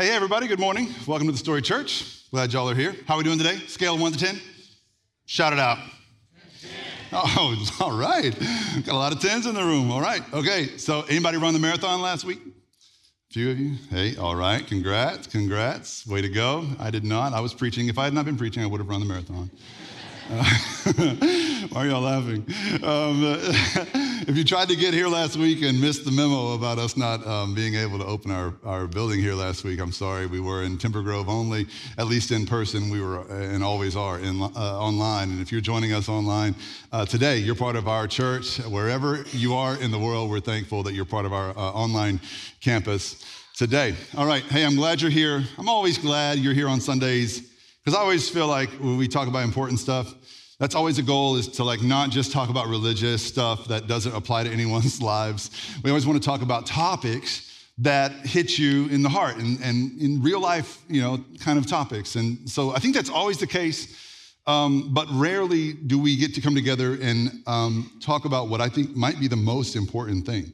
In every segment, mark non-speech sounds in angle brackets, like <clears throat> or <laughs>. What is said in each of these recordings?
Hey, everybody, good morning. Welcome to the Story Church. Glad y'all are here. How are we doing today? Scale of 1 to 10? Shout it out. Oh, <laughs> all right. Got a lot of 10s in the room. All right. Okay. So, anybody run the marathon last week? A few of you? Hey, all right. Congrats. Congrats. Way to go. I did not. I was preaching. If I had not been preaching, I would have run the marathon. Uh, <laughs> why are y'all laughing? Um, <laughs> if you tried to get here last week and missed the memo about us not um, being able to open our, our building here last week, I'm sorry. We were in Timber Grove only, at least in person. We were uh, and always are in, uh, online. And if you're joining us online uh, today, you're part of our church. Wherever you are in the world, we're thankful that you're part of our uh, online campus today. All right. Hey, I'm glad you're here. I'm always glad you're here on Sundays because I always feel like when we talk about important stuff, that's always a goal is to like not just talk about religious stuff that doesn't apply to anyone's <laughs> lives. We always want to talk about topics that hit you in the heart and, and in real life, you know, kind of topics. And so I think that's always the case. Um, but rarely do we get to come together and um, talk about what I think might be the most important thing,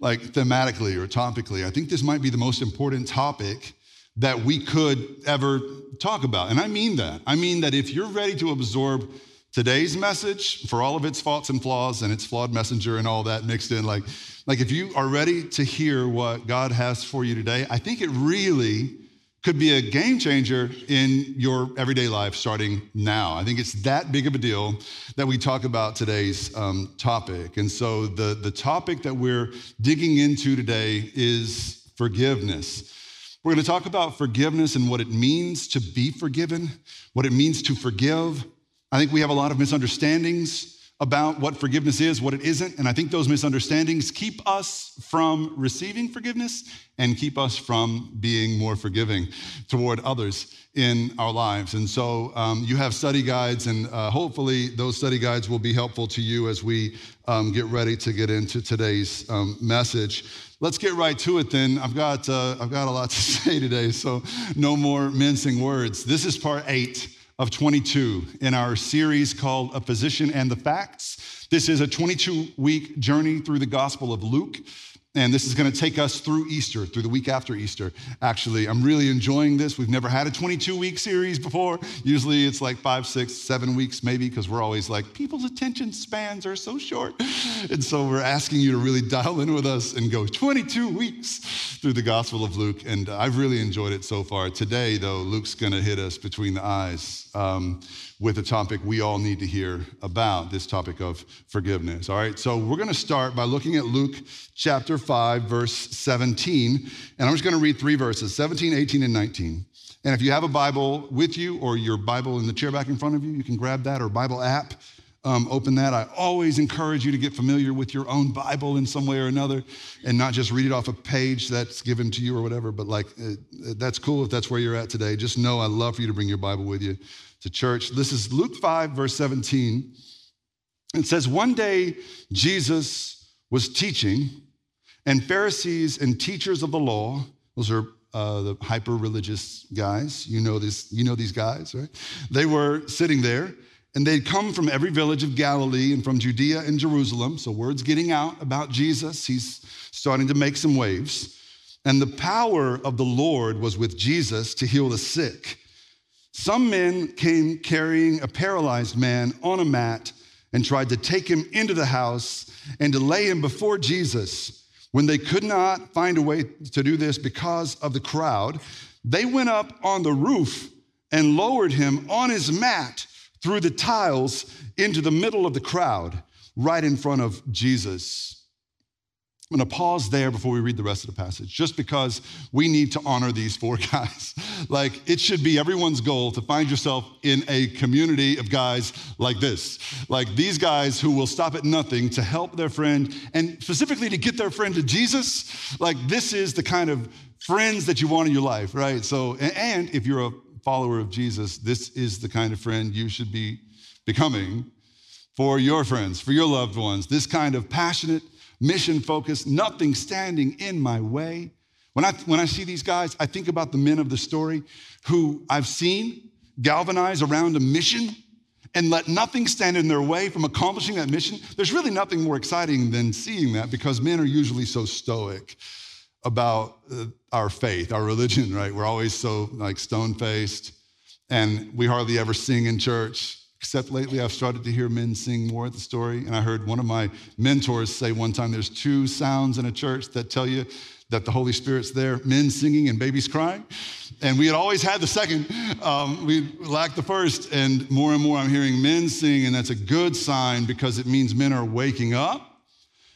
like thematically or topically. I think this might be the most important topic that we could ever talk about. And I mean that. I mean that if you're ready to absorb today's message for all of its faults and flaws and its flawed messenger and all that mixed in, like, like if you are ready to hear what God has for you today, I think it really could be a game changer in your everyday life starting now. I think it's that big of a deal that we talk about today's um, topic. And so the, the topic that we're digging into today is forgiveness. We're going to talk about forgiveness and what it means to be forgiven, what it means to forgive. I think we have a lot of misunderstandings about what forgiveness is, what it isn't. And I think those misunderstandings keep us from receiving forgiveness and keep us from being more forgiving toward others in our lives. And so um, you have study guides, and uh, hopefully those study guides will be helpful to you as we um, get ready to get into today's um, message. Let's get right to it then. I've got, uh, I've got a lot to <laughs> say today, so no more mincing words. This is part eight of 22 in our series called A Physician and the Facts. This is a 22 week journey through the Gospel of Luke. And this is going to take us through Easter, through the week after Easter. Actually, I'm really enjoying this. We've never had a 22 week series before. Usually it's like five, six, seven weeks, maybe, because we're always like, people's attention spans are so short. And so we're asking you to really dial in with us and go 22 weeks through the Gospel of Luke. And I've really enjoyed it so far. Today, though, Luke's going to hit us between the eyes. Um, with a topic we all need to hear about this topic of forgiveness. All right, so we're going to start by looking at Luke chapter 5, verse 17. And I'm just going to read three verses 17, 18, and 19. And if you have a Bible with you or your Bible in the chair back in front of you, you can grab that or Bible app. Um, open that. I always encourage you to get familiar with your own Bible in some way or another and not just read it off a page that's given to you or whatever, but like uh, that's cool if that's where you're at today. Just know I love for you to bring your Bible with you to church. This is Luke 5, verse 17. It says, One day Jesus was teaching, and Pharisees and teachers of the law, those are uh, the hyper religious guys, you know, this, you know these guys, right? They were sitting there, and they'd come from every village of Galilee and from Judea and Jerusalem. So, word's getting out about Jesus. He's starting to make some waves. And the power of the Lord was with Jesus to heal the sick. Some men came carrying a paralyzed man on a mat and tried to take him into the house and to lay him before Jesus. When they could not find a way to do this because of the crowd, they went up on the roof and lowered him on his mat through the tiles into the middle of the crowd, right in front of Jesus. I'm going to pause there before we read the rest of the passage, just because we need to honor these four <laughs> guys. like, it should be everyone's goal to find yourself in a community of guys like this. Like, these guys who will stop at nothing to help their friend and specifically to get their friend to Jesus. Like, this is the kind of friends that you want in your life, right? So, and if you're a follower of Jesus, this is the kind of friend you should be becoming for your friends, for your loved ones. This kind of passionate, mission focused, nothing standing in my way. When I, when I see these guys, I think about the men of the story who I've seen galvanize around a mission and let nothing stand in their way from accomplishing that mission. There's really nothing more exciting than seeing that because men are usually so stoic about uh, our faith, our religion, right? We're always so like stone faced and we hardly ever sing in church. Except lately, I've started to hear men sing more at the story. And I heard one of my mentors say one time there's two sounds in a church that tell you that the Holy Spirit's there men singing and babies crying. And we had always had the second, um, we lacked the first. And more and more, I'm hearing men sing, and that's a good sign because it means men are waking up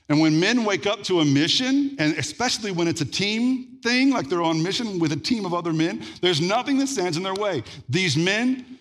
and when men wake up to a mission, and especially when it's a team thing, like they're on mission with a team of other men, there's nothing that stands in their way. These men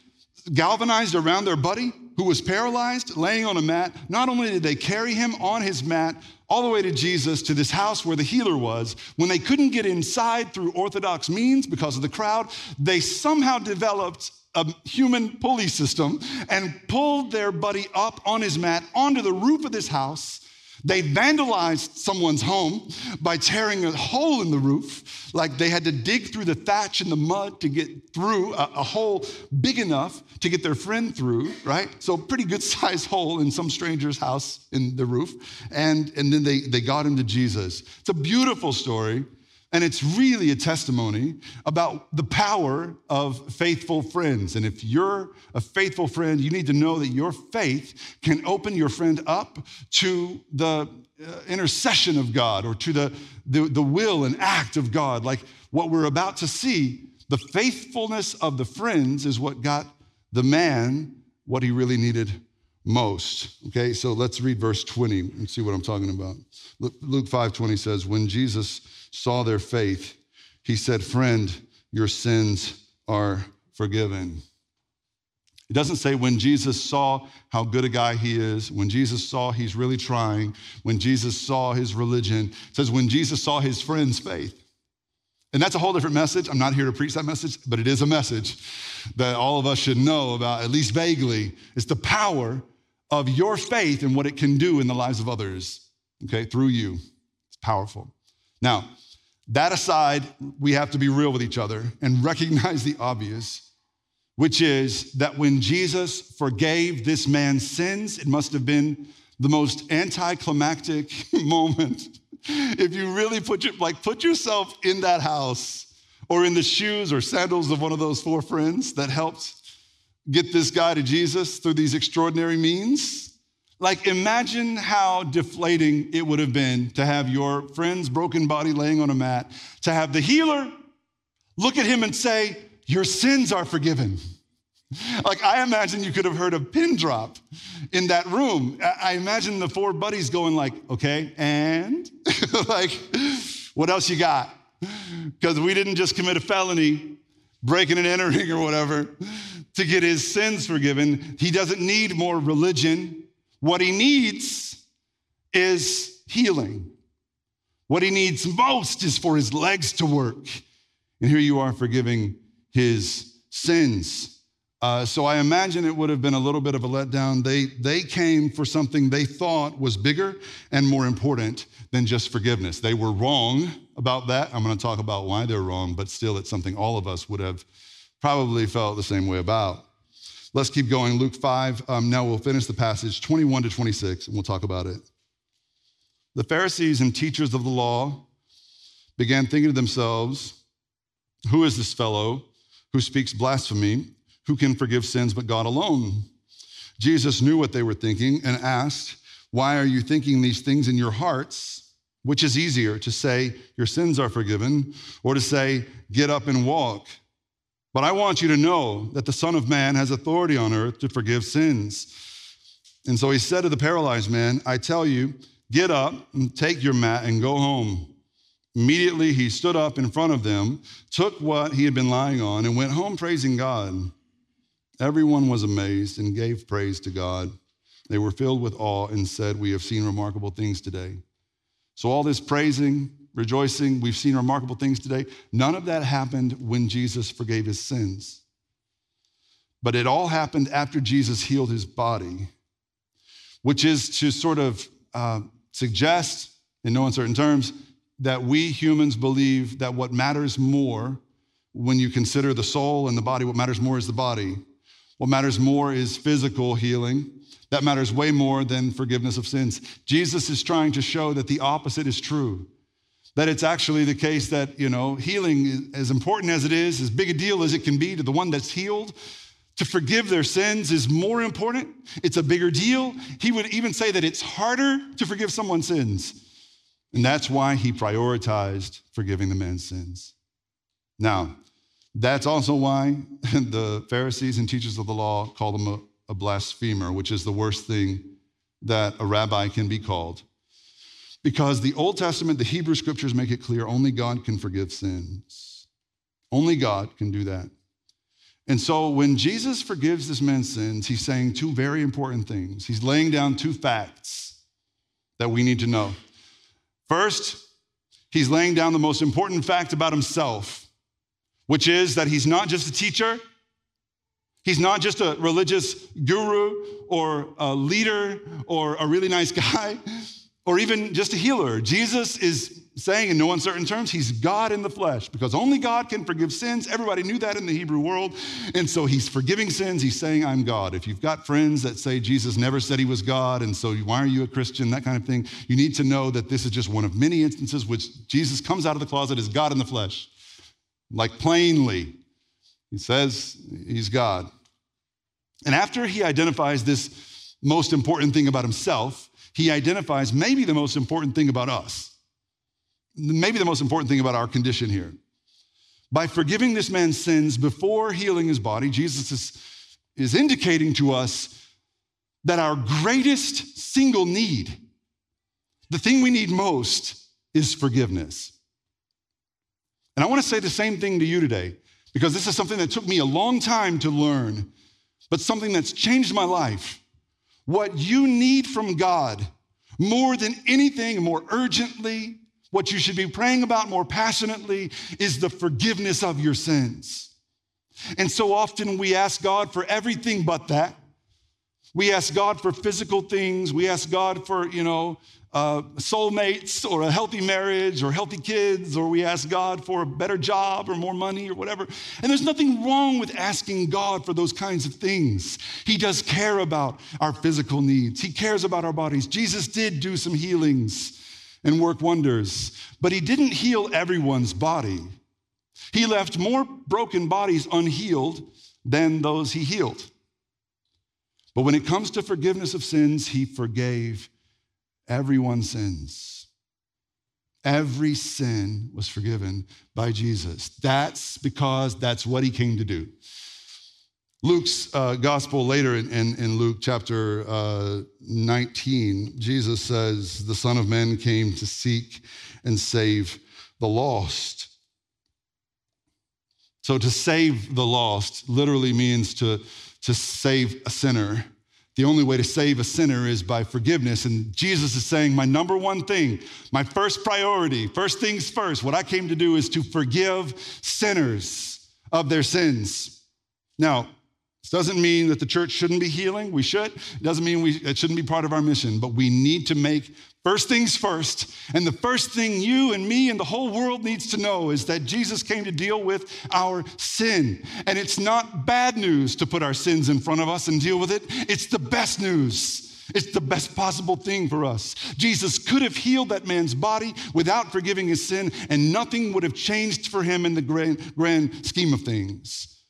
galvanized around their buddy who was paralyzed, laying on a mat. Not only did they carry him on his mat all the way to Jesus to this house where the healer was, when they couldn't get inside through orthodox means because of the crowd, they somehow developed a human pulley system and pulled their buddy up on his mat onto the roof of this house they vandalized someone's home by tearing a hole in the roof, like they had to dig through the thatch and the mud to get through a, a hole big enough to get their friend through, right? So, pretty good <laughs> sized hole in some stranger's house in the roof. And, and then they, they got him to Jesus. It's a beautiful story. And it's really a testimony about the power of faithful friends. And if you're a faithful friend, you need to know that your faith can open your friend up to the uh, intercession of God or to the, the, the will and act of God. Like what we're about to see, the faithfulness of the friends is what got the man what he really needed most. Okay, so let's read verse 20 and see what I'm talking about. Luke 5 20 says, When Jesus saw their faith, he said, Friend, your sins are forgiven. It doesn't say when Jesus saw how good a guy he is, when Jesus saw he's really trying, when Jesus saw his religion. It says when Jesus saw his friend's faith. And that's a whole different message. I'm not here to preach that message, but it is a message that all of us should know about, at least vaguely. It's the power of your faith and what it can do in the lives of others, okay, through you. It's powerful. Now, that aside, we have to be real with each other and recognize the obvious, which is that when Jesus forgave this man's sins, it must have been the most anticlimactic <laughs> moment. if you really put your, like put yourself in that house or in the shoes or sandals of one of those four friends that helped get this guy to Jesus through these extraordinary means, like, imagine how deflating it would have been to have your friend's broken body laying on a mat, to have the healer look at him and say, Your sins are forgiven. Like, I imagine you could have heard a pin drop in that room. I imagine the four buddies going, like, okay, and <laughs> like, what else you got? Because we didn't just commit a felony, breaking and entering or whatever, to get his sins forgiven. He doesn't need more religion. What he needs is healing. What he needs most is for his legs to work. And here you are forgiving his sins. Uh, so I imagine it would have been a little bit of a letdown. They, they came for something they thought was bigger and more important than just forgiveness. They were wrong about that. I'm going to talk about why they're wrong, but still, it's something all of us would have probably felt the same way about. Let's keep going. Luke 5. Um, now we'll finish the passage 21 to 26, and we'll talk about it. The Pharisees and teachers of the law began thinking to themselves, Who is this fellow who speaks blasphemy? Who can forgive sins but God alone? Jesus knew what they were thinking and asked, Why are you thinking these things in your hearts? Which is easier, to say, Your sins are forgiven, or to say, Get up and walk? But I want you to know that the Son of Man has authority on earth to forgive sins. And so he said to the paralyzed man, I tell you, get up and take your mat and go home. Immediately he stood up in front of them, took what he had been lying on, and went home praising God. Everyone was amazed and gave praise to God. They were filled with awe and said, We have seen remarkable things today. So, all this praising, rejoicing. We've seen remarkable things today. None of that happened when Jesus forgave his sins. But it all happened after Jesus healed his body, which is to sort of uh, suggest, in no uncertain terms, that we humans believe that what matters more when you consider the soul and the body, what matters more is the body. What matters more is physical healing. That matters way more than forgiveness of sins. Jesus is trying to show that the opposite is true that it's actually the case that, you know, healing, as important as it is, as big a deal as it can be to the one that's healed, to forgive their sins is more important. It's a bigger deal. He would even say that it's harder to forgive someone's sins. And that's why he prioritized forgiving the man's sins. Now, that's also why <laughs> the Pharisees and teachers of the law called him a, a blasphemer, which is the worst thing that a rabbi can be called. Because the Old Testament, the Hebrew scriptures make it clear only God can forgive sins. Only God can do that. And so when Jesus forgives this man's sins, he's saying two very important things. He's laying down two facts that we need to know. First, he's laying down the most important fact about himself, which is that he's not just a teacher, he's not just a religious guru or a leader or a really nice <laughs> guy or even just a healer. Jesus is saying in no uncertain terms, he's God in the flesh because only God can forgive sins. Everybody knew that in the Hebrew world. And so he's forgiving sins. He's saying, I'm God. If you've got friends that say Jesus never said he was God, and so why are you a Christian, that kind of thing, you need to know that this is just one of many instances which Jesus comes out of the closet as God in the flesh. Like plainly, he says he's God. And after he identifies this most important thing about himself, he identifies maybe the most important thing about us, maybe the most important thing about our condition here. By forgiving this man's sins before healing his body, Jesus is, is indicating to us that our greatest single need, the thing we need most, is forgiveness. And I want to say the same thing to you today because this is something that took me a long time to learn, but something that's changed my life. What you need from God more than anything, more urgently, what you should be praying about more passionately is the forgiveness of your sins. And so often we ask God for everything but that. We ask God for physical things. We ask God for, you know, uh, soulmates or a healthy marriage or healthy kids, or we ask God for a better job or more money or whatever. And there's nothing wrong with asking God for those kinds of things. He does care about our physical needs, He cares about our bodies. Jesus did do some healings and work wonders, but He didn't heal everyone's body. He left more broken bodies unhealed than those He healed. But when it comes to forgiveness of sins, He forgave everyone's sins. Every sin was forgiven by Jesus. That's because that's what he came to do. Luke's uh, gospel later in, in, in Luke chapter uh, 19, Jesus says, The Son of Man came to seek and save the lost. So to save the lost literally means to, to save a sinner. The only way to save a sinner is by forgiveness. And Jesus is saying, My number one thing, my first priority, first things first, what I came to do is to forgive sinners of their sins. Now, this doesn't mean that the church shouldn't be healing. We should. It doesn't mean we, it shouldn't be part of our mission, but we need to make first things first. And the first thing you and me and the whole world needs to know is that Jesus came to deal with our sin. And it's not bad news to put our sins in front of us and deal with it, it's the best news. It's the best possible thing for us. Jesus could have healed that man's body without forgiving his sin, and nothing would have changed for him in the grand, grand scheme of things.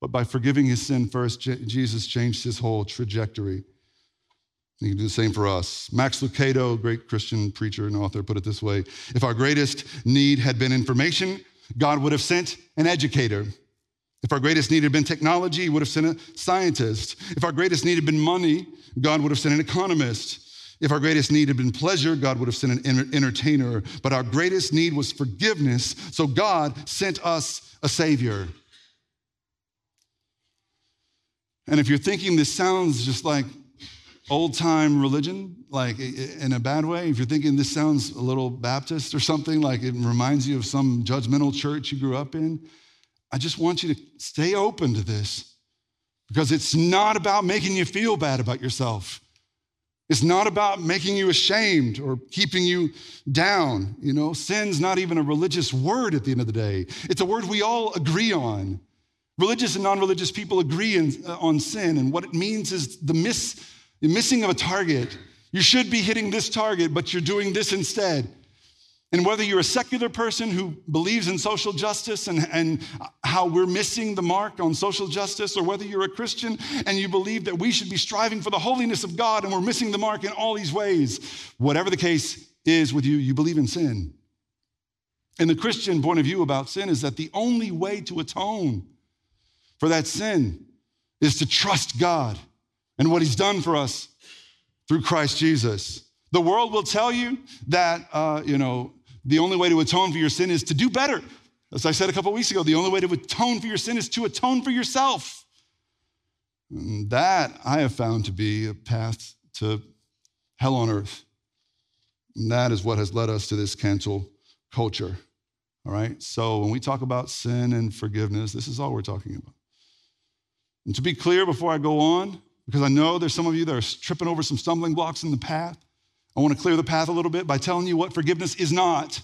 But by forgiving his sin first, Jesus changed his whole trajectory. He can do the same for us. Max Lucado, great Christian preacher and author, put it this way If our greatest need had been information, God would have sent an educator. If our greatest need had been technology, He would have sent a scientist. If our greatest need had been money, God would have sent an economist. If our greatest need had been pleasure, God would have sent an entertainer. But our greatest need was forgiveness, so God sent us a Savior. And if you're thinking this sounds just like old time religion, like in a bad way, if you're thinking this sounds a little Baptist or something, like it reminds you of some judgmental church you grew up in, I just want you to stay open to this because it's not about making you feel bad about yourself. It's not about making you ashamed or keeping you down. You know, sin's not even a religious word at the end of the day. It's a word we all agree on. Religious and non religious people agree in, uh, on sin, and what it means is the, miss, the missing of a target. You should be hitting this target, but you're doing this instead. And whether you're a secular person who believes in social justice and, and how we're missing the mark on social justice, or whether you're a Christian and you believe that we should be striving for the holiness of God and we're missing the mark in all these ways, whatever the case is with you, you believe in sin. And the Christian point of view about sin is that the only way to atone for that sin is to trust God and what He's done for us through Christ Jesus. The world will tell you that, uh, you know, the only way to atone for your sin is to do better. As I said a couple weeks ago, the only way to atone for your sin is to atone for yourself. And that I have found to be a path to hell on earth. And that is what has led us to this cancel culture. All right? So when we talk about sin and forgiveness, this is all we're talking about. And to be clear before I go on, because I know there's some of you that are tripping over some stumbling blocks in the path, I want to clear the path a little bit by telling you what forgiveness is not.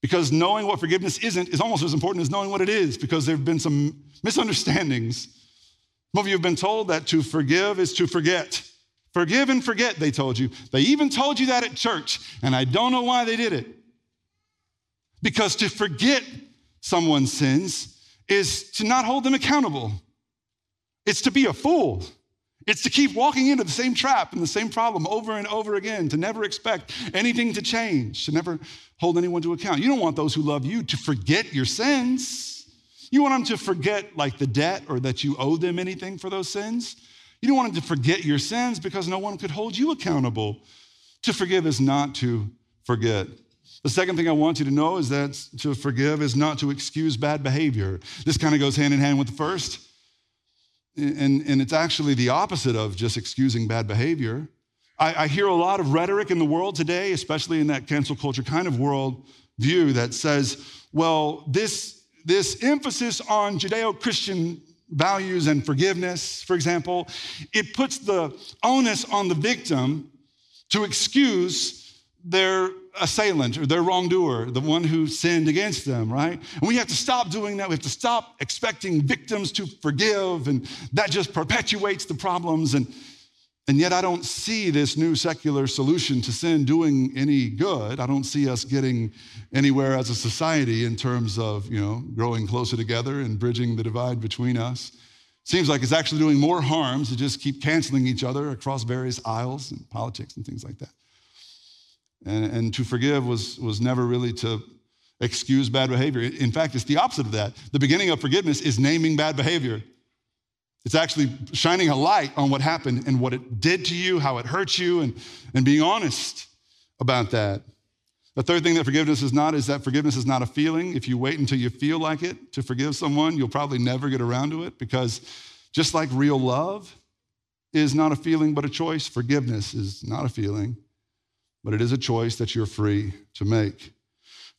Because knowing what forgiveness isn't is almost as important as knowing what it is, because there have been some misunderstandings. Some of you have been told that to forgive is to forget. Forgive and forget, they told you. They even told you that at church, and I don't know why they did it. Because to forget someone's sins is to not hold them accountable, it's to be a fool. It's to keep walking into the same trap and the same problem over and over again, to never expect anything to change, to never hold anyone to account. You don't want those who love you to forget your sins. You want them to forget, like, the debt or that you owe them anything for those sins. You don't want them to forget your sins because no one could hold you accountable. To forgive is not to forget. The second thing I want you to know is that to forgive is not to excuse bad behavior. This kind of goes hand in hand with the first. And, and it's actually the opposite of just excusing bad behavior. I, I hear a lot of rhetoric in the world today, especially in that cancel culture kind of world view, that says, well, this, this emphasis on Judeo Christian values and forgiveness, for example, it puts the onus on the victim to excuse their assailant or their wrongdoer, the one who sinned against them, right? And we have to stop doing that. We have to stop expecting victims to forgive, and that just perpetuates the problems. And, and yet, I don't see this new secular solution to sin doing any good. I don't see us getting anywhere as a society in terms of, you know, growing closer together and bridging the divide between us. Seems like it's actually doing more harm to just keep canceling each other across various aisles and politics and things like that. And, and to forgive was, was never really to excuse bad behavior. In fact, it's the opposite of that. The beginning of forgiveness is naming bad behavior. It's actually shining a light on what happened and what it did to you, how it hurt you, and, and being honest about that. The third thing that forgiveness is not is that forgiveness is not a feeling. If you wait until you feel like it to forgive someone, you'll probably never get around to it because just like real love is not a feeling but a choice, forgiveness is not a feeling but it is a choice that you're free to make.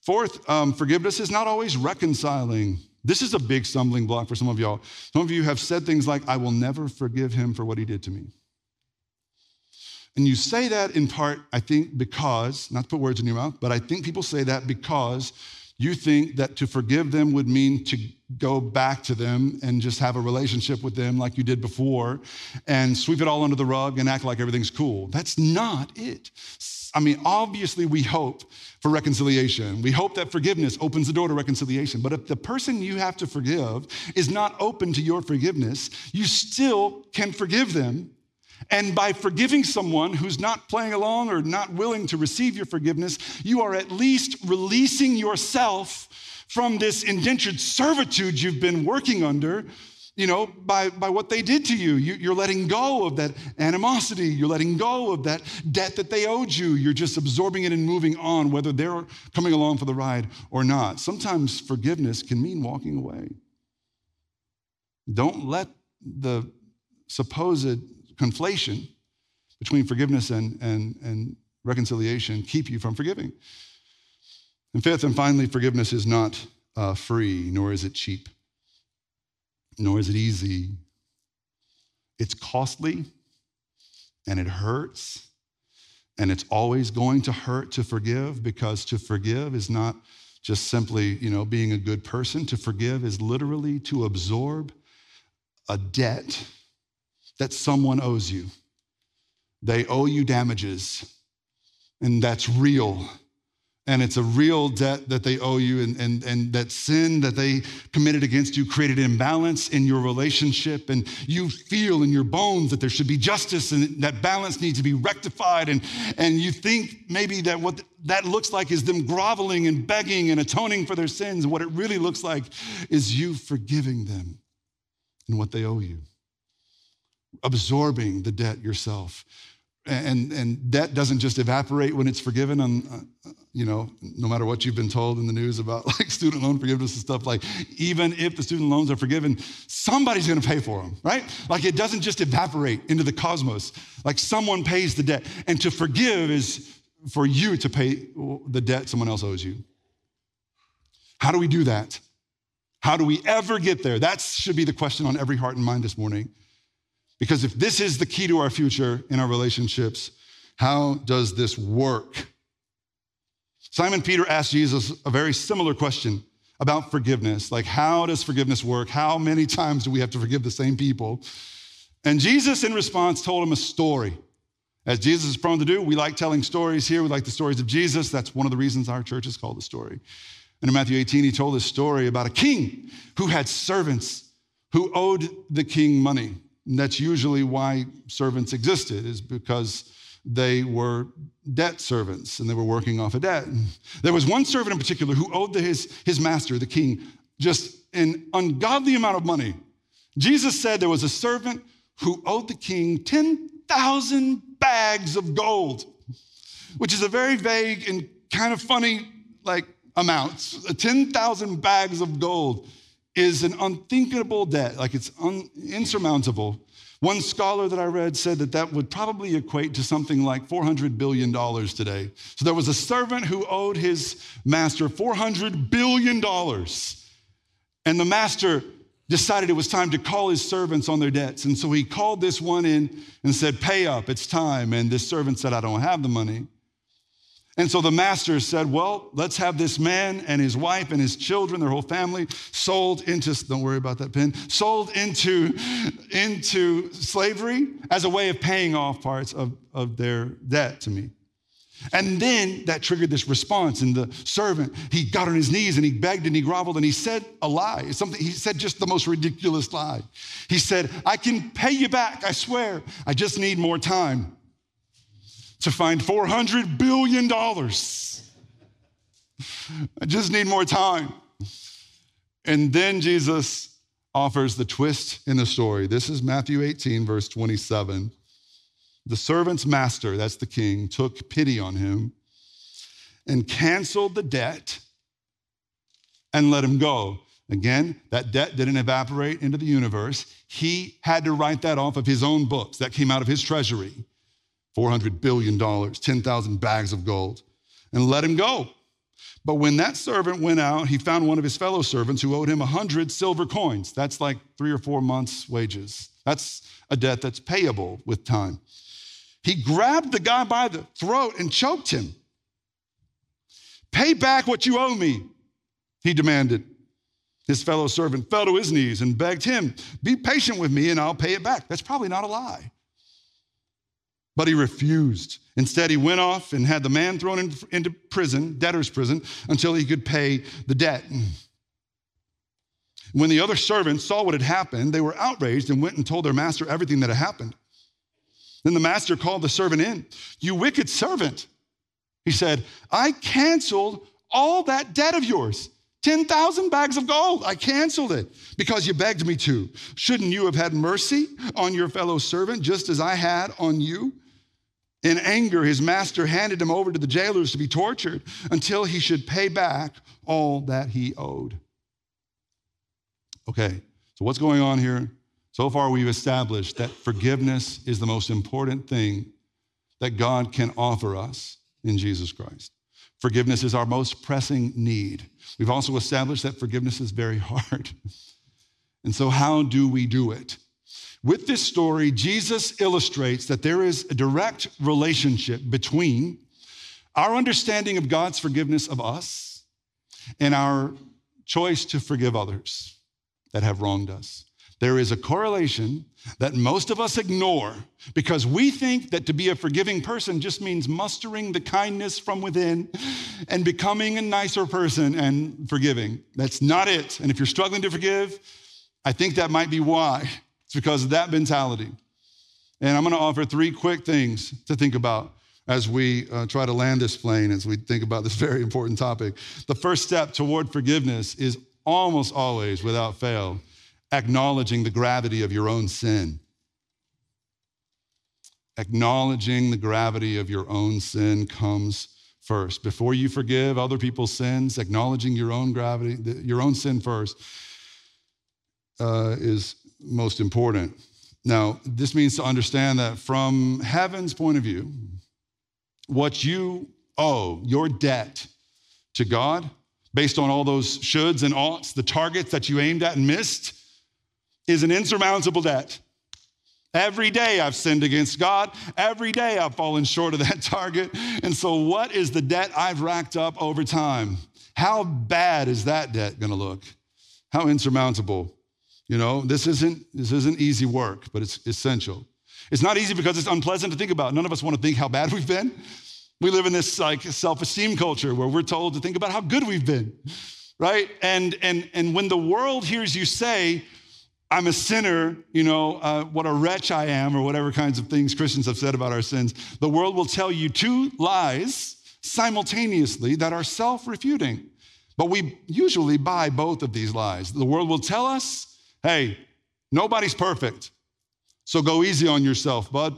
Fourth, um, forgiveness is not always reconciling. This is a big stumbling block for some of y'all. Some of you have said things like, I will never forgive him for what he did to me. And you say that in part, I think, because, not to put words in your mouth, but I think people say that because you think that to forgive them would mean to go back to them and just have a relationship with them like you did before and sweep it all under the rug and act like everything's cool. That's not it. I mean, obviously, we hope for reconciliation. We hope that forgiveness opens the door to reconciliation. But if the person you have to forgive is not open to your forgiveness, you still can forgive them. And by forgiving someone who's not playing along or not willing to receive your forgiveness, you are at least releasing yourself from this indentured servitude you've been working under you know, by, by what they did to you. you. are letting go of that animosity. You're letting go of that debt that they owed you. You're just absorbing it and moving on, whether they're coming along for the ride or not. Sometimes forgiveness can mean walking away. Don't let the supposed conflation between forgiveness and, and, and reconciliation keep you from forgiving. And fifth and finally, forgiveness is not uh, free, nor is it cheap nor is it easy. It's costly and it hurts. And it's always going to hurt to forgive because to forgive is not just simply, you know, being a good person. To forgive is literally to absorb a debt that someone owes you. They owe you damages, and that's real and it's a real debt that they owe you, and, and, and that sin that they committed against you created imbalance in your relationship, and you feel in your bones that there should be justice and that balance needs to be rectified, and, and you think maybe that what that looks like is them groveling and begging and atoning for their sins. What it really looks like is you forgiving them and what they owe you, absorbing the debt yourself. And, and debt doesn't just evaporate when it's forgiven on uh, you know no matter what you've been told in the news about <laughs> like student loan forgiveness and stuff like even if the student loans are forgiven somebody's going to pay for them right? Like it doesn't just evaporate into the cosmos. Like someone pays the debt and to forgive is for you to pay the debt someone else owes you. How do we do that? How do we ever get there? That should be the question on every heart and mind this morning because if this is the key to our future in our relationships, how does this work? Simon Peter asked Jesus a very similar question about forgiveness. Like, how does forgiveness work? How many times do we have to forgive the same people? And Jesus, in response, told him a story. As Jesus is prone to do, we like telling stories here. We like the stories of Jesus. That's one of the reasons our church is called the story. And in Matthew 18, he told this story about a king who had servants who owed the king money. And that's usually why servants existed, is because they were debt servants and they were working off a debt. There was one servant in particular who owed his, his master, the king, just an ungodly amount of money. Jesus said there was a servant who owed the king 10,000 bags of gold, which is a very vague and kind of funny like amounts. 10,000 bags of gold is an unthinkable debt, like it's un- insurmountable. One scholar that I read said that that would probably equate to something like $400 billion today. So there was a servant who owed his master $400 billion. And the master decided it was time to call his servants on their debts. And so he called this one in and said, Pay up, it's time. And this servant said, I don't have the money. And so the master said, Well, let's have this man and his wife and his children, their whole family, sold into, don't worry about that pen, sold into, into slavery as a way of paying off parts of, of their debt to me. And then that triggered this response. And the servant, he got on his knees and he begged and he groveled and he said a lie. Something, he said just the most ridiculous lie. He said, I can pay you back, I swear. I just need more time to find $400 billion. I just need more time. And then Jesus offers the twist in the story. This is Matthew 18, verse 27. The servant's master, that's the king, took pity on him and canceled the debt and let him go. Again, that debt didn't evaporate into the universe. He had to write that off of his own books. That came out of his treasury. $400 billion, 10,000 bags of gold, and let him go. But when that servant went out, he found one of his fellow servants who owed him 100 silver coins. That's like three or four months' wages. That's a debt that's payable with time. He grabbed the guy by the throat and choked him. Pay back what you owe me, he demanded. His fellow servant fell to his knees and begged him, Be patient with me and I'll pay it back. That's probably not a lie. But he refused. Instead, he went off and had the man thrown in, into prison, debtor's prison, until he could pay the debt. When the other servants saw what had happened, they were outraged and went and told their master everything that had happened. Then the master called the servant in. You wicked servant, he said, I canceled all that debt of yours. 10,000 bags of gold. I canceled it because you begged me to. Shouldn't you have had mercy on your fellow servant just as I had on you? In anger, his master handed him over to the jailers to be tortured until he should pay back all that he owed. Okay, so what's going on here? So far, we've established that forgiveness is the most important thing that God can offer us in Jesus Christ. Forgiveness is our most pressing need. We've also established that forgiveness is very <laughs> hard. And so, how do we do it? With this story, Jesus illustrates that there is a direct relationship between our understanding of God's forgiveness of us and our choice to forgive others that have wronged us. There is a correlation that most of us ignore because we think that to be a forgiving person just means mustering the kindness from within and becoming a nicer person and forgiving. That's not it. And if you're struggling to forgive, I think that might be why. It's because of that mentality. And I'm going to offer three quick things to think about as we uh, try to land this plane, as we think about this <laughs> very important topic. The first step toward forgiveness is almost always, without fail, acknowledging the gravity of your own sin. Acknowledging the gravity of your own sin comes first. Before you forgive other people's sins, acknowledging your own gravity, your own sin first, uh, is most important. Now, this means to understand that from heaven's point of view, what you owe, your debt to God, based on all those shoulds and oughts, the targets that you aimed at and missed, is an insurmountable debt. Every day I've sinned against God. Every day I've fallen short of that <laughs> target. And so, what is the debt I've racked up over time? How bad is that debt going to look? How insurmountable? You know, this isn't, this isn't easy work, but it's essential. It's not easy because it's unpleasant to think about. None of us want to think how bad <laughs> we've been. We live in this like self-esteem culture where we're told to think about how good we've been, right? And and and when the world hears you say, I'm a sinner, you know, uh, what a wretch I am, or whatever kinds of things Christians have said about our sins, the world will tell you two lies simultaneously that are self refuting. But we usually buy both of these lies. The world will tell us, hey, nobody's perfect, so go easy on yourself, bud.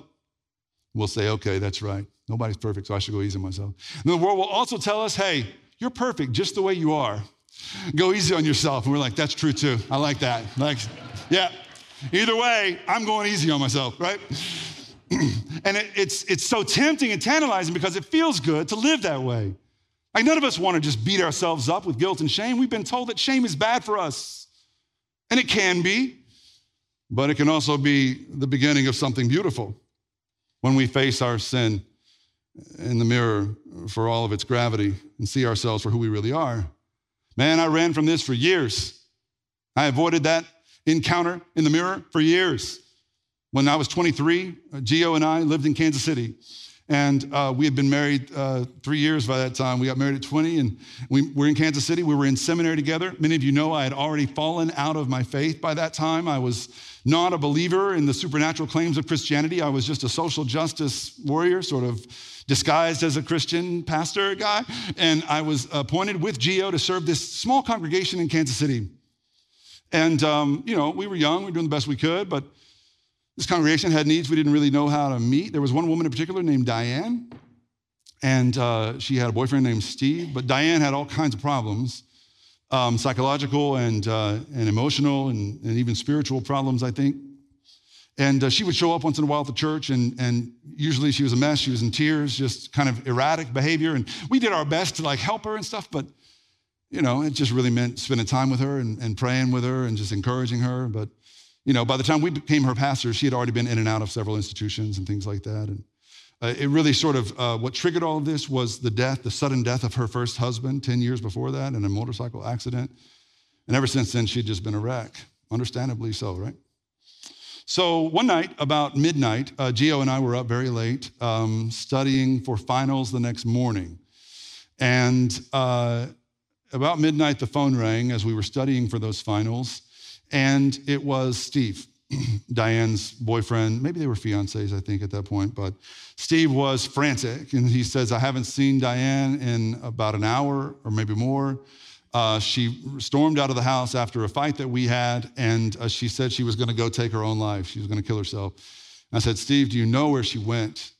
We'll say, okay, that's right. Nobody's perfect, so I should go easy on myself. And the world will also tell us, hey, you're perfect just the way you are. Go easy on yourself. And we're like, that's true too. I like that. Like, yeah. Either way, I'm going easy on myself, right? <clears throat> and it, it's, it's so tempting and tantalizing because it feels good to live that way. Like, none of us want to just beat ourselves up with guilt and shame. We've been told that shame is bad for us. And it can be, but it can also be the beginning of something beautiful when we face our sin in the mirror for all of its gravity and see ourselves for who we really are. Man, I ran from this for years. I avoided that encounter in the mirror for years. When I was 23, uh, Gio and I lived in Kansas City. And uh, we had been married uh, three years by that time. We got married at 20, and we were in Kansas City. We were in seminary together. Many of you know I had already fallen out of my faith by that time. I was not a believer in the supernatural claims of Christianity. I was just a social justice warrior, sort of disguised as a Christian pastor guy. And I was appointed with Geo to serve this small congregation in Kansas City. And, um, you know, we were young, we were doing the best we could, but this congregation had needs we didn't really know how to meet. There was one woman in particular named Diane, and uh, she had a boyfriend named Steve, but Diane had all kinds of problems. Um, psychological and, uh, and emotional and, and even spiritual problems, I think. And uh, she would show up once in a while at the church, and, and usually she was a mess. She was in tears, just kind of erratic behavior. And we did our best to like help her and stuff, but you know, it just really meant spending time with her and, and praying with her and just encouraging her. But, you know, by the time we became her pastor, she had already been in and out of several institutions and things like that. And uh, it really sort of, uh, what triggered all of this was the death, the sudden death of her first husband 10 years before that in a motorcycle accident. And ever since then, she'd just been a wreck, understandably so, right? So one night, about midnight, uh, Gio and I were up very late um, studying for finals the next morning. And uh, about midnight, the phone rang as we were studying for those finals, and it was Steve, <clears throat> Diane's boyfriend. Maybe they were fiancés, I think, at that point, but Steve was frantic, and he says, I haven't seen Diane in about an hour or maybe more. Uh, she stormed out of the house after a fight that we had, and uh, she said she was going to go take her own life. She was going to kill herself. And I said, Steve, do you know where she went?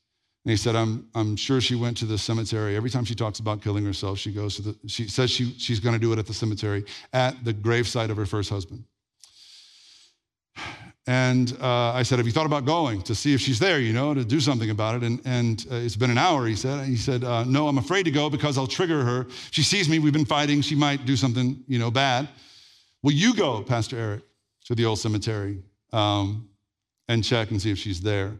And he said, I'm, I'm sure she went to the cemetery. Every time she talks about killing herself, she goes to the, she says she, she's going to do it at the cemetery at the gravesite of her first husband. And uh, I said, Have you thought about going to see if she's there, you know, to do something about it? And, and uh, it's been an hour, he said. He said, uh, No, I'm afraid to go because I'll trigger her. She sees me, we've been fighting, she might do something, you know, bad. Will you go, Pastor Eric, to the old cemetery um, and check and see if she's there?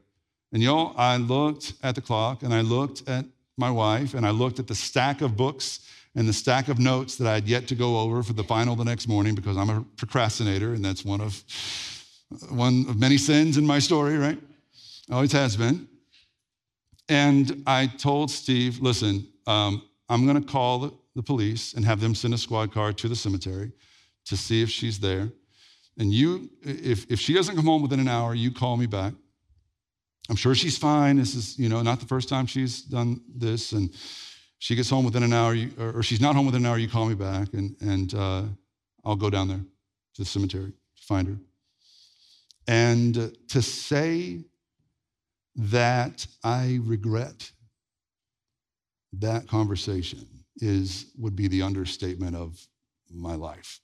And y'all, I looked at the clock and I looked at my wife and I looked at the stack of books and the stack of notes that I had yet to go over for the final the next morning because I'm a procrastinator and that's one of one of many sins in my story, right? Always has been. And I told Steve, listen, um, I'm going to call the, police and have them send a squad car to the cemetery to see if she's there. And you, if, if she doesn't come home within an hour, you call me back. I'm sure she's fine. This is, you know, not the first time she's done this. And she gets home within an hour, you, or she's not home within an hour, you call me back, and, and uh, I'll go down there to the cemetery to find her. And to say that I regret that conversation is would be the understatement of my life.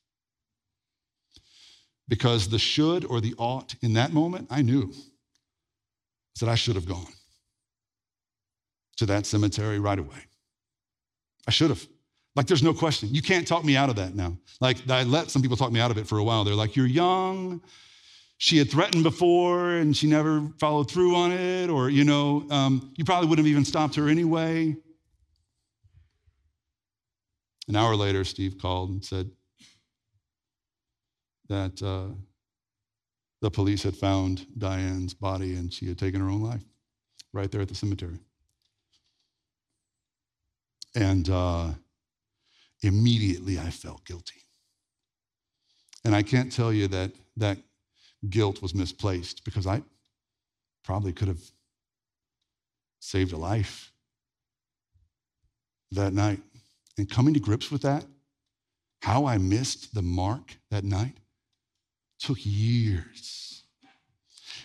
Because the should or the ought in that moment, I knew that I should have gone to that cemetery right away. I should have. Like, there's no question. You can't talk me out of that now. Like, I let some people talk me out of it for a while. They're like, You're young. She had threatened before and she never followed through on it, or, you know, um, you probably wouldn't have even stopped her anyway. An hour later, Steve called and said that uh, the police had found Diane's body and she had taken her own life right there at the cemetery. And uh, immediately I felt guilty. And I can't tell you that that guilt was misplaced because I probably could have saved a life that night. And coming to grips with that, how I missed the mark that night took years.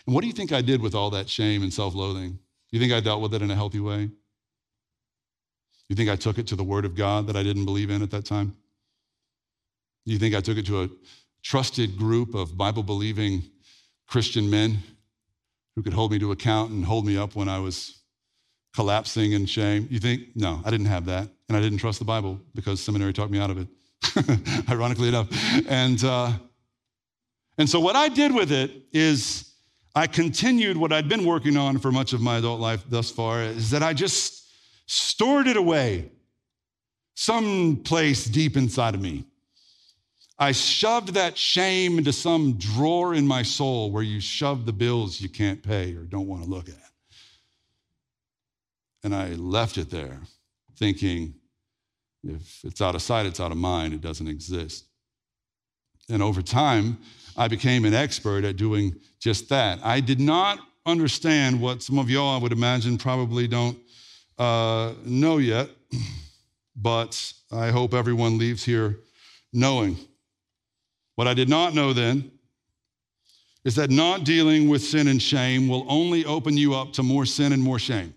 And what do you think I did with all that shame and self loathing? You think I dealt with it in a healthy way? You think I took it to the Word of God that I didn't believe in at that time? You think I took it to a trusted group of Bible believing Christian men who could hold me to account and hold me up when I was collapsing in shame? You think? No, I didn't have that. And I didn't trust the Bible because seminary talked me out of it, <laughs> ironically enough. And, uh, and so what I did with it is I continued what I'd been working on for much of my adult life thus far, is that I just stored it away someplace deep inside of me. I shoved that shame into some drawer in my soul where you shove the bills you can't pay or don't want to look at. And I left it there thinking, if it's out of sight, it's out of mind, it doesn't exist. And over time, I became an expert at doing just that. I did not understand what some of y'all, I would imagine, probably don't uh, know yet, <clears throat> but I hope everyone leaves here knowing. What I did not know then is that not dealing with sin and shame will only open you up to more sin and more shame.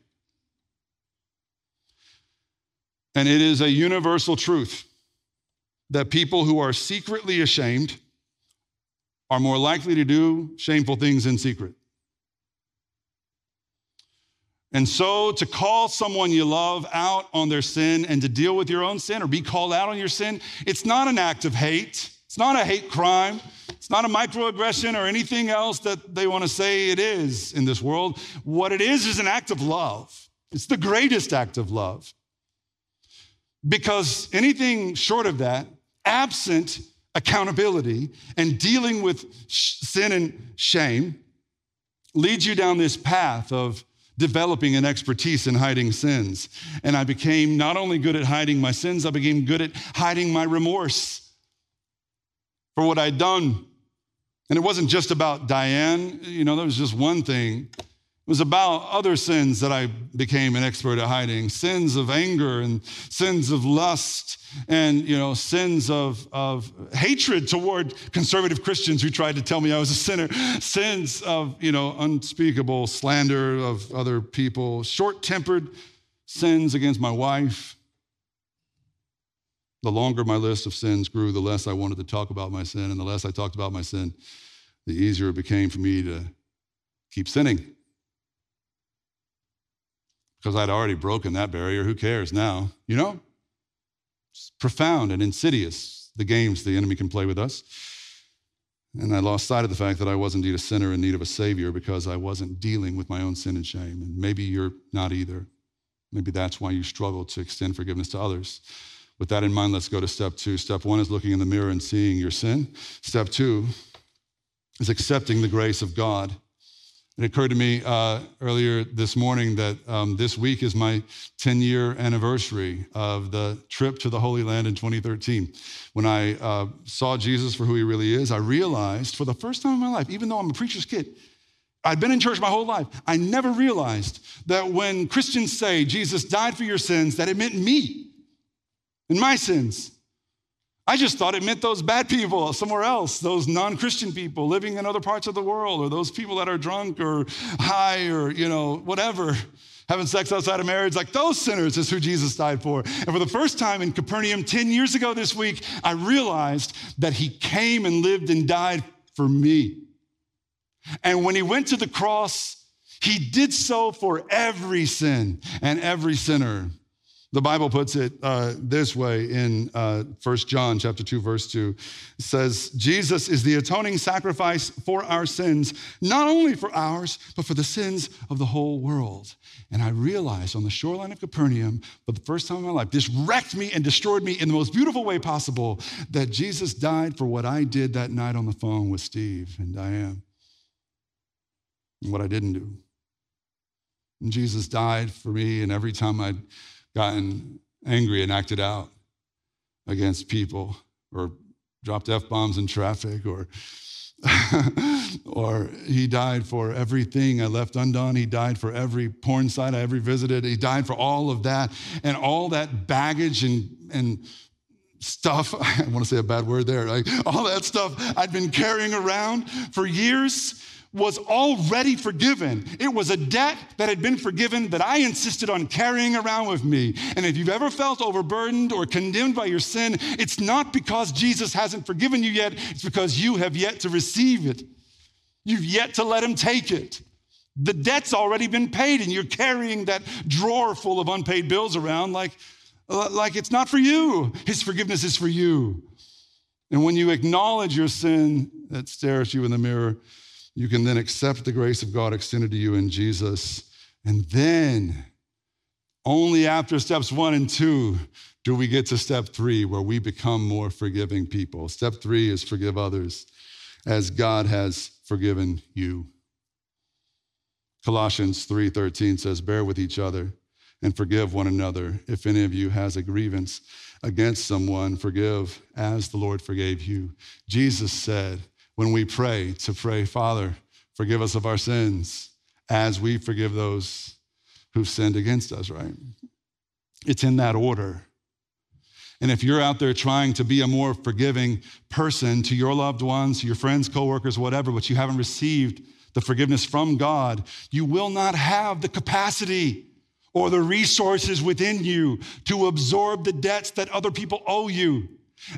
And it is a universal truth that people who are secretly ashamed are more likely to do shameful things in secret. And so to call someone you love out on their sin and to deal with your own sin or be called out on your sin, it's not an act of hate. It's not a hate crime. It's not a microaggression or anything else that they want to say it is in this world. What it is is an act of love. It's the greatest act of love. Because anything short of that, absent accountability and dealing with sin and shame, leads you down this path of developing an expertise in hiding sins. And I became not only good at hiding my sins, I became good at hiding my remorse for what I'd done. And it wasn't just about Diane, you know, that was just one thing. It was about other sins that I became an expert at hiding. Sins of anger and sins of lust and you know sins of, of hatred toward conservative christians who tried to tell me i was a sinner. Sins of you know unspeakable slander of other people. Short-tempered sins against my wife. The longer my list of sins grew the less i wanted to talk about my sin and the less i talked about my sin the easier it became for me to keep sinning because I'd already broken that barrier. Who cares now? You know? It's profound and insidious, the games the enemy can play with us. And I lost sight of the fact that I was indeed a sinner in need of a Savior because I wasn't dealing with my own sin and shame. And maybe you're not either. Maybe that's why you struggle to extend forgiveness to others. With that in mind, let's go to step two. Step one is looking in the mirror and seeing your sin. Step two is accepting the grace of God. It occurred to me uh, earlier this morning that um, this week is my 10 year anniversary of the trip to the Holy Land in 2013. When I uh, saw Jesus for who he really is, I realized for the first time in my life, even though I'm a preacher's kid, I'd been in church my whole life, I never realized that when Christians say Jesus died for your sins, that it meant me and my sins. I just thought it meant those bad people somewhere else, those non Christian people living in other parts of the world, or those people that are drunk or high or, you know, whatever, having sex outside of marriage. Like those sinners is who Jesus died for. And for the first time in Capernaum 10 years ago this week, I realized that he came and lived and died for me. And when he went to the cross, he did so for every sin and every sinner. The Bible puts it uh, this way in uh, 1 John chapter 2, verse 2. It says, Jesus is the atoning sacrifice for our sins, not only for ours, but for the sins of the whole world. And I realized on the shoreline of Capernaum, for the first time in my life, this wrecked me and destroyed me in the most beautiful way possible, that Jesus died for what I did that night on the phone with Steve and Diane, and what I didn't do. And Jesus died for me, and every time I'd gotten angry and acted out against people or dropped F bombs in traffic or <laughs> or he died for everything I left undone. He died for every porn site I ever visited. He died for all of that and all that baggage and, and stuff. <laughs> I want to say a bad word there. Like all that stuff I'd been carrying around for years was already forgiven. It was a debt that had been forgiven that I insisted on carrying around with me. And if you've ever felt overburdened or condemned by your sin, it's not because Jesus hasn't forgiven you yet, it's because you have yet to receive it. You've yet to let Him take it. The debt's already been paid, and you're carrying that drawer full of unpaid bills around like, uh, like it's not for you. His forgiveness is for you. And when you acknowledge your sin that stares you in the mirror, you can then accept the grace of God extended to you in Jesus. And then, only after steps one and two, do we get to step three, where we become more forgiving people. Step three is forgive others as God has forgiven you. Colossians 3:13 says, "Bear with each other and forgive one another. If any of you has a grievance against someone, forgive as the Lord forgave you." Jesus said, when we pray to pray, Father, forgive us of our sins as we forgive those who've sinned against us, right? It's in that order. And if you're out there trying to be a more forgiving person to your loved ones, your friends, coworkers, whatever, but you haven't received the forgiveness from God, you will not have the capacity or the resources within you to absorb the debts that other people owe you.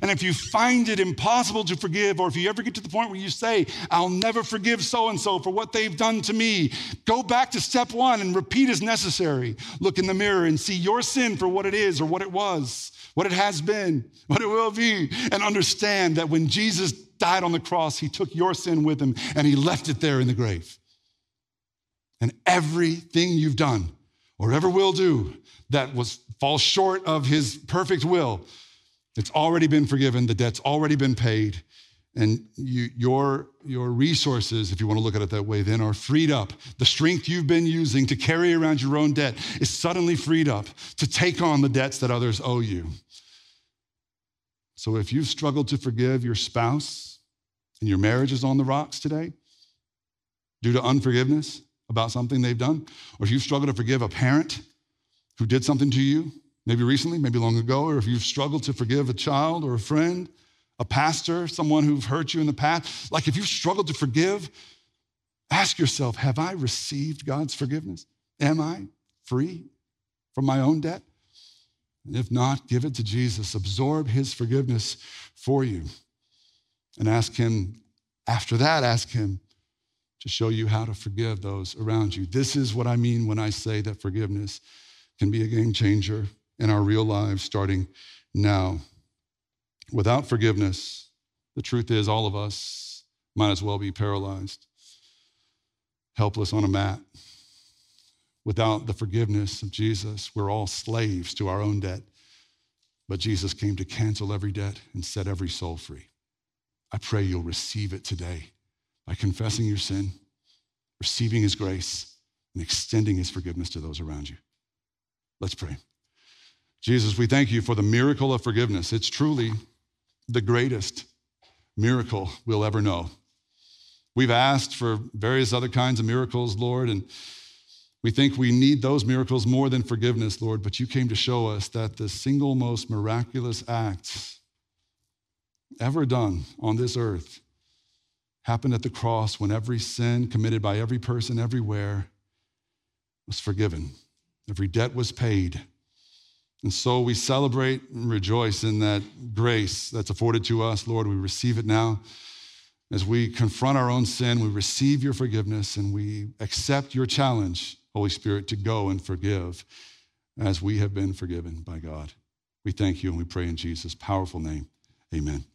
And if you find it impossible to forgive, or if you ever get to the point where you say, I'll never forgive so and so for what they've done to me, go back to step one and repeat as necessary. Look in the mirror and see your sin for what it is or what it was, what it has been, what it will be, and understand that when Jesus died on the cross, he took your sin with him and he left it there in the grave. And everything you've done or ever will do that was falls short of his perfect will it's already been forgiven, the debt's already been paid, and you, your, your resources, if you want to look at it that way, then are freed up. The strength you've been using to carry around your own debt is suddenly freed up to take on the debts that others owe you. So if you've struggled to forgive your spouse and your marriage is on the rocks today due to unforgiveness about something they've done, or if you've struggled to forgive a parent who did something to you maybe recently, maybe long ago, or if you've struggled to forgive a child or a friend, a pastor, someone who's hurt you in the past, like if you've struggled to forgive, ask yourself Have I received God's forgiveness? Am I free from my own debt? And if not, give it to Jesus. Absorb his forgiveness for you. And ask him, after that, ask him to show you how to forgive those around you. This is what I mean when I say that forgiveness can be a game changer in our real lives starting now. Without forgiveness, the truth is, all of us might as well be paralyzed, helpless on a mat. Without the forgiveness of Jesus, we're all slaves to our own debt. But Jesus came to cancel every debt and set every soul free. I pray you'll receive it today by confessing your sin, receiving his grace, and extending his forgiveness to those around you. Let's pray. Jesus, we thank you for the miracle of forgiveness. It's truly the greatest miracle we'll ever know. We've asked for various other kinds of miracles, Lord, and we think we need those miracles more than forgiveness, Lord, but you came to show us that the single most miraculous act ever done on this earth happened at the cross when every sin committed by every person everywhere was forgiven. Every debt was paid. And so we celebrate and rejoice in that grace that's afforded to us. Lord, we receive it now. As we confront our own sin, we receive your forgiveness and we accept your challenge, Holy Spirit, to go and forgive as we have been forgiven by God. We thank you and we pray in Jesus' powerful name. Amen.